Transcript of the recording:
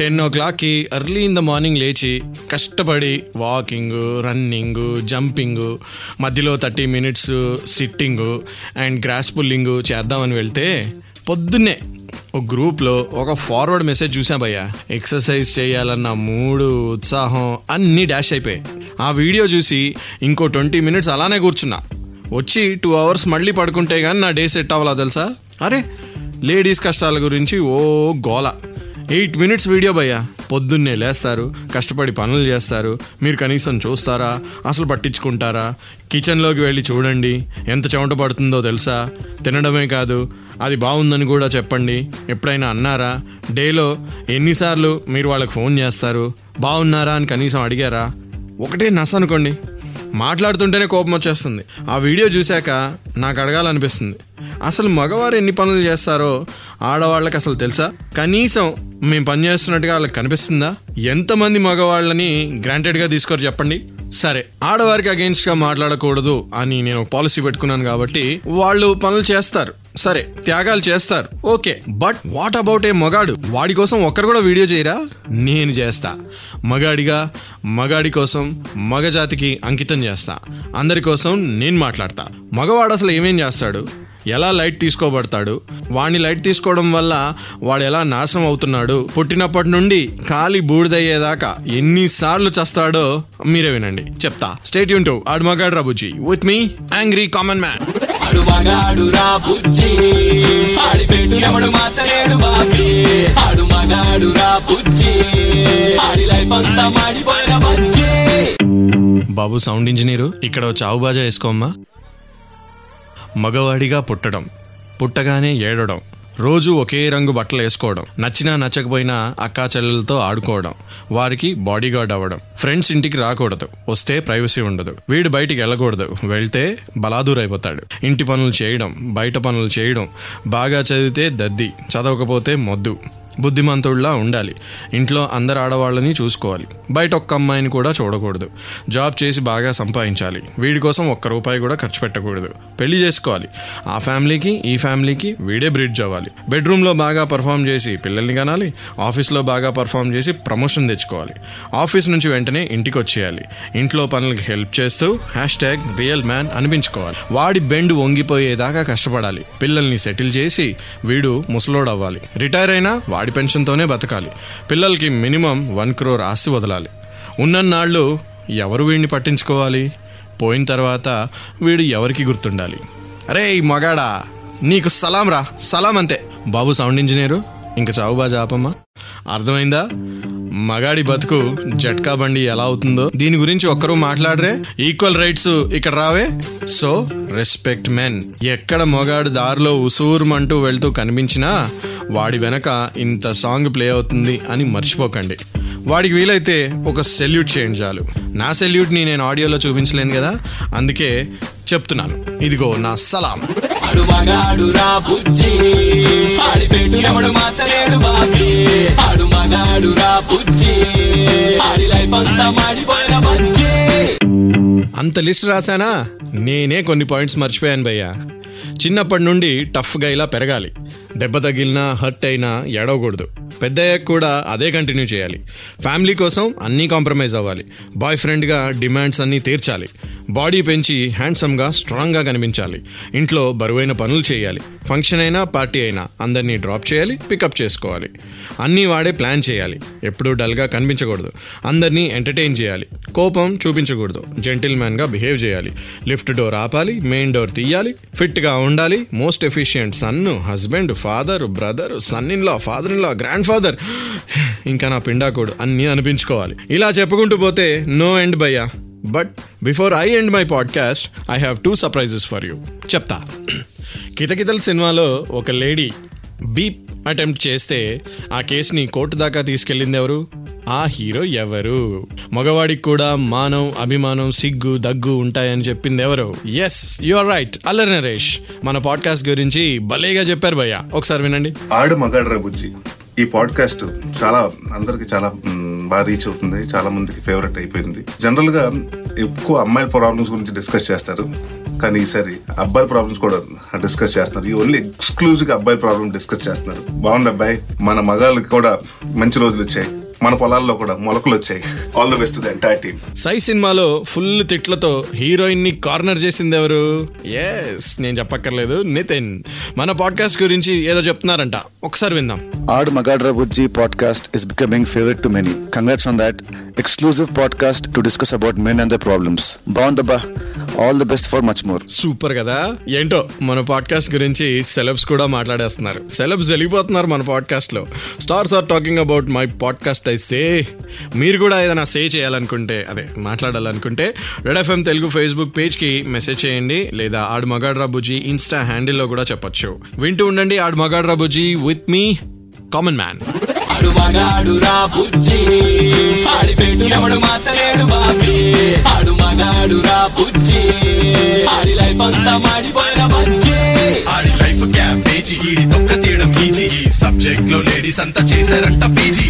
Ten ఓ క్లాక్కి early in the morning లేచి కష్టపడి వాకింగ్ రన్నింగ్ జంపింగ్ మధ్యలో thirty minutes sitting and grass pulling చేద్దామని వెళ్తే పొద్దున్నే ఒక గ్రూప్లో ఒక ఫార్వర్డ్ మెసేజ్ చూసా భయ్యా. ఎక్సర్సైజ్ చేయాలన్న మూడు ఉత్సాహం అన్నీ డాష్ అయిపోయాయి. ఆ వీడియో చూసి ఇంకో ట్వంటీ మినిట్స్ అలానే కూర్చున్నా. వచ్చి టూ అవర్స్ మళ్ళీ పడుకుంటే కానీ నా డే సెట్ అవ్వాలా తెలుసా? అరే లేడీస్ కష్టాల గురించి ఓ గోల. ఎయిట్ మినిట్స్ వీడియో భయ్యా. పొద్దున్నే లేస్తారు కష్టపడి పనులు చేస్తారు మీరు కనీసం చూస్తారా అసలు పట్టించుకుంటారా? కిచెన్లోకి వెళ్ళి చూడండి ఎంత చెమట పడుతుందో తెలుసా? తినడమే కాదు అది బాగుందని కూడా చెప్పండి. ఎప్పుడైనా అన్నారా? డేలో ఎన్నిసార్లు మీరు వాళ్ళకి ఫోన్ చేస్తారు? బాగున్నారా అని కనీసం అడిగారా? ఒకటే నస్ అనుకోండి. మాట్లాడుతుంటేనే కోపం వచ్చేస్తుంది. ఆ వీడియో చూశాక నాకు అడగాలనిపిస్తుంది. అసలు మగవారు ఎన్ని పనులు చేస్తారో ఆడవాళ్ళకి అసలు తెలుసా? కనీసం మేము పని చేస్తున్నట్టుగా వాళ్ళకి కనిపిస్తుందా? ఎంతమంది మగవాళ్ళని గ్రాంటెడ్గా తీసుకోరు చెప్పండి. సరే ఆడవారికి అగెన్స్ట్గా మాట్లాడకూడదు అని నేను ఒక పాలసీ పెట్టుకున్నాను కాబట్టి వాళ్ళు పనులు చేస్తారు. సరే త్యాగాలు చేస్తారు. Okay but what about a మగాడు? వాడి కోసం ఒక్కరు కూడా వీడియో చేయరా? నేను చేస్తా. మగాడిగా మగాడి కోసం మగజాతికి అంకితం చేస్తా. అందరి కోసం నేను మాట్లాడతా. మగవాడు అసలు ఏమేం చేస్తాడు? ఎలా లైట్ తీసుకోబడతాడు? వాడిని లైట్ తీసుకోవడం వల్ల వాడు ఎలా నాశనం అవుతున్నాడు? పుట్టినప్పటి నుండి కాలి బూడిదయ్యేదాకా ఎన్నిసార్లు చస్తాడో మీరే వినండి. చెప్తా. స్టేట్ యూన్ టు ఆడు మగాడు రాబుజీ with me angry common man ఆడు మగాడు రా బుజ్జి. ఆడి పెట్టు ఎవడు మార్చలేడు బాబీ. ఆడు మగాడు రా బుజ్జి. ఆడి లైఫ్ అంతా మాడిపోయిన బజ్జి. బాబు సౌండ్ ఇంజనీరు ఇక్కడ ఓ చావు బాజా వేసుకోమ్మా. మగవాడిగా పుట్టడం పుట్టగానే ఏడవడం రోజు ఒకే రంగు బట్టలు వేసుకోవడం నచ్చినా నచ్చకపోయినా అక్కా చెల్లెలతో ఆడుకోవడం వారికి బాడీ గార్డ్ అవ్వడం ఫ్రెండ్స్ ఇంటికి రాకూడదు వస్తే ప్రైవసీ ఉండదు వీడు బయటికి వెళ్ళకూడదు వెళ్తే బలాదూరైపోతాడు ఇంటి పనులు చేయడం బయట పనులు చేయడం బాగా చదివితే దద్ది చదవకపోతే మొద్దు. బుద్ధిమంతుడిలా ఉండాలి. ఇంట్లో అందరు ఆడవాళ్ళని చూసుకోవాలి. బయట ఒక్క అమ్మాయిని కూడా చూడకూడదు. జాబ్ చేసి బాగా సంపాదించాలి. వీడి కోసం ఒక్క రూపాయి కూడా ఖర్చు పెట్టకూడదు. పెళ్ళి చేసుకోవాలి. ఆ ఫ్యామిలీకి ఈ ఫ్యామిలీకి వీడే బ్రిడ్జ్ అవ్వాలి. బెడ్రూమ్లో బాగా పర్ఫామ్ చేసి పిల్లల్ని కనాలి. ఆఫీస్లో బాగా పర్ఫామ్ చేసి ప్రమోషన్ తెచ్చుకోవాలి. ఆఫీస్ నుంచి వెంటనే ఇంటికి వచ్చేయాలి ఇంట్లో పనులకు హెల్ప్ చేస్తూ హ్యాష్ ట్యాగ్ రియల్ మ్యాన్ అనిపించుకోవాలి. వాడి బెండ్ వంగిపోయేదాకా కష్టపడాలి. పిల్లల్ని సెటిల్ చేసి వీడు ముసలోడవ్వాలి. రిటైర్ అయినా వాడి పెన్షన్తోనే బతకాలి. పిల్లలకి మినిమం వన్ క్రోర్ ఆస్తి వదలాలి. ఉన్నన్నాళ్ళు ఎవరు వీడిని పట్టించుకోవాలి? పోయిన తర్వాత వీడు ఎవరికి గుర్తుండాలి? అరే మగాడా నీకు సలాం రా. సలాం అంతే. బాబు సౌండ్ ఇంజనీరు ఇంక చావు జాపమ్మా అర్థమైందా? మగాడి బతుకు జట్కా బండి ఎలా అవుతుందో దీని గురించి ఒక్కరూ మాట్లాడరే. ఈక్వల్ రైట్స్ ఇక్కడ రావే. సో రెస్పెక్ట్ మెన్ ఎక్కడ మొగాడు దారిలో ఉసూరుమంటూ వెళ్తూ కనిపించినా వాడి వెనక ఇంత సాంగ్ ప్లే అవుతుంది అని మర్చిపోకండి. వాడికి వీలైతే ఒక సెల్యూట్ చేయండి చాలు. నా సెల్యూట్ని నేను ఆడియోలో చూపించలేను కదా? అందుకే చెప్తున్నాను. ఇదిగో నా సలాం. ఆడు మగాడు రా బుజ్జి. ఆడి పెట్టినప్పుడు ఎవడు మార్చలేడు బాబీ. ఆడు మగాడు రా బుజ్జి. ఆడి లైఫ్ అంతా మాడిపోయిన బుజ్జి. అంత లిస్ట్ రాశానా? నేనే కొన్ని పాయింట్స్ మర్చిపోయాను భయ్య. చిన్నప్పటి నుండి టఫ్గా ఇలా పెరగాలి. దెబ్బ తగిలినా హర్ట్ అయినా ఎడవకూడదు పెద్దయ్యాక కూడా అదే కంటిన్యూ చేయాలి. ఫ్యామిలీ కోసం అన్నీ కాంప్రమైజ్ అవ్వాలి. బాయ్ ఫ్రెండ్గా డిమాండ్స్ అన్నీ తీర్చాలి. బాడీ పెంచి హ్యాండ్సమ్గా స్ట్రాంగ్గా కనిపించాలి. ఇంట్లో బరువైన పనులు చేయాలి. ఫంక్షన్ అయినా పార్టీ అయినా అందరినీ డ్రాప్ చేయాలి పికప్ చేసుకోవాలి. అన్నీ వాడే ప్లాన్ చేయాలి. ఎప్పుడూ డల్గా కనిపించకూడదు. అందరినీ ఎంటర్టైన్ చేయాలి. కోపం చూపించకూడదు. జెంటిల్మ్యాన్గా బిహేవ్ చేయాలి. లిఫ్ట్ డోర్ ఆపాలి మెయిన్ డోర్ తీయాలి ఫిట్గా ఉండాలి. Most efficient son husband father brother son in law father in law grandfather. ఇంకా నా పిండాకోడు అన్నీ అనిపించుకోవాలి. ఇలా చెప్పుకుంటూ పోతే నో ఎండ్ భయ్యా. But before I end my podcast I have two surprises for you చెప్తా. కితకితల సినిమాలో ఒక లేడీ బీప్ అటెంప్ట్ చేస్తే ఆ కేసుని కోర్టు దాకా తీసుకెళ్ళింది ఎవరు? ఆ హీరో ఎవరు? మగవాడికి కూడా మానం అభిమానం సిగ్గు దగ్గు ఉంటాయని చెప్పింది ఎవరు? Yes you are right Allari Naresh. మన పాడ్కాస్ట్ గురించి భలేగా చెప్పారు భయ్య. ఒకసారి వినండి. ఆడు మగాడ్రా బుజ్జి. ఈ పాడ్కాస్ట్ చాలా అందరికి చాలా బాగా రీచ్ అవుతుంది. చాలా మందికి ఫేవరెట్ అయిపోయింది. జనరల్గా ఎక్కువ అమ్మాయిల ప్రాబ్లమ్స్ గురించి డిస్కస్ చేస్తారు. కానీ ఈసారి అబ్బాయిల ప్రాబ్లమ్స్ కూడా డిస్కస్ చేస్తున్నారు. ఈ ఓన్లీ ఎక్స్క్లూజివ్గా అబ్బాయిల ప్రాబ్లమ్ డిస్కస్ చేస్తున్నారు. బాగుంది అబ్బాయి. మన మగాళ్ళకి కూడా మంచి రోజులు వచ్చాయి. మన పొలాల్లో కూడా మొలకలు వచ్చాయి all the best the entire team Sye సినిమాలో ఫుల్ తిట్లతో హీరోయిన్ని కార్నర్ చేసింది ఎవరు ఎస్ నేను చెప్పక్కర్లేదు నితిన్ మన పాడ్కాస్ట్ గురించి ఏదో చెప్తున్నారంట ఒకసారి విందాం Aad Magadra Bujji podcast is becoming favorite to many. Congrats on that. Exclusive podcast to discuss about men and their problems. Bawandaba. All the best for much more. Super కదా ఏంటో మన పాడ్కాస్ట్ గురించి celebs కూడా మాట్లాడేస్తున్నారు celebs వెళ్ళిపోతున్నారు మన పాడ్కాస్ట్లో stars are talking about my podcast say మీరు కూడా ఏదైనా సే చేయాలనుకుంటే అదే మాట్లాడాలనుకుంటే రెడ్ ఎఫ్ఎం తెలుగు ఫేస్బుక్ పేజ్కి మెసేజ్ చేయండి లేదా ఆడు మగాడ్రా బుజ్జి ఇన్స్టా హ్యాండిల్లో కూడా చెప్పొచ్చు. వింటూ ఉండండి ఆడు మగాడ్రా బుజ్జి విత్ మీ కామన్ మ్యాన్ ఆడు మగాడు రా బుజ్జి ఆడి పెట్టు ఎవడు మార్చలేడు బాబీ. ఆడు మగాడు రా బుజ్జి ఆడి లైఫ్ అంతా మాడిపోయిన బజ్జి. ఆడి లైఫ్ క్యాబేజీ ఈడి తొక్క తీయడం ఈజీ. ఈ సబ్జెక్ట్లో లేడీస్ అంతా చేశారంట పీజీ.